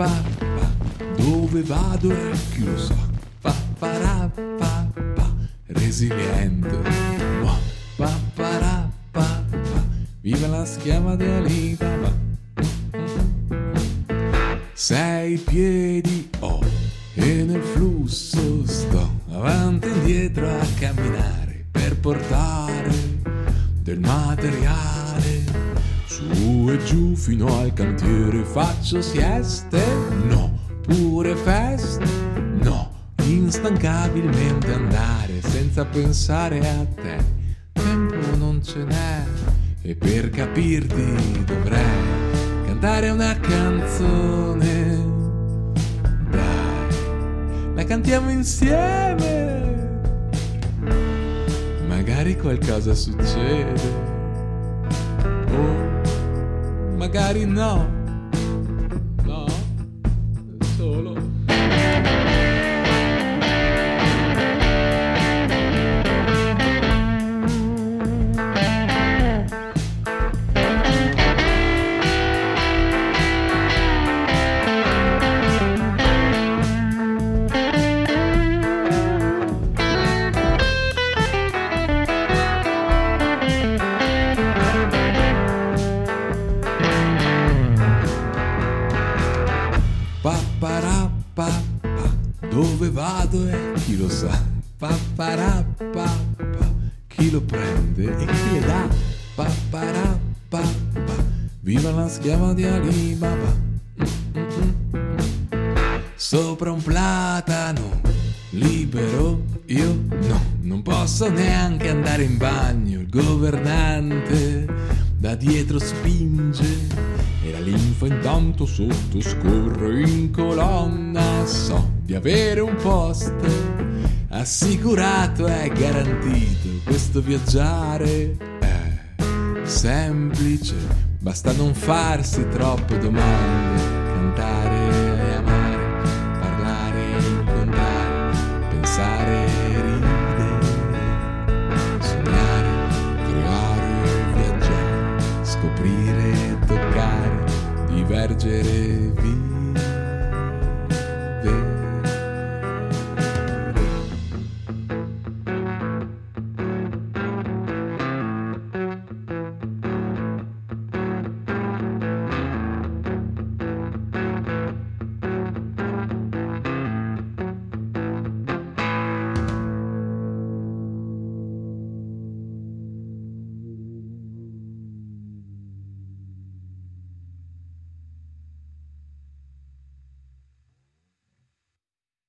pa, dove vado chi lo sa. Pa, para, pa, pa, resiliente. Pa, para, pa, pa, viva la schiava di Alibaba. Sei piedi ho e nel flusso sto avanti e indietro a camminare per portare del materiale giù fino al cantiere faccio sieste? No pure feste no instancabilmente andare senza pensare a te. Tempo non ce n'è e per capirti dovrei cantare una canzone. Dai la cantiamo insieme. Magari qualcosa succede magari no no solo dove vado e chi lo sa? Papparappa, chi lo prende e chi le dà? Papparappa, viva la schiava di Alibaba. Sopra un platano, libero, io no, non posso neanche andare in bagno. Il governante da dietro spinge e la linfa intanto sotto scorre in colonna. So di avere un posto assicurato e garantito. Questo viaggiare è semplice, basta non farsi troppe domande, toccare, divergere via.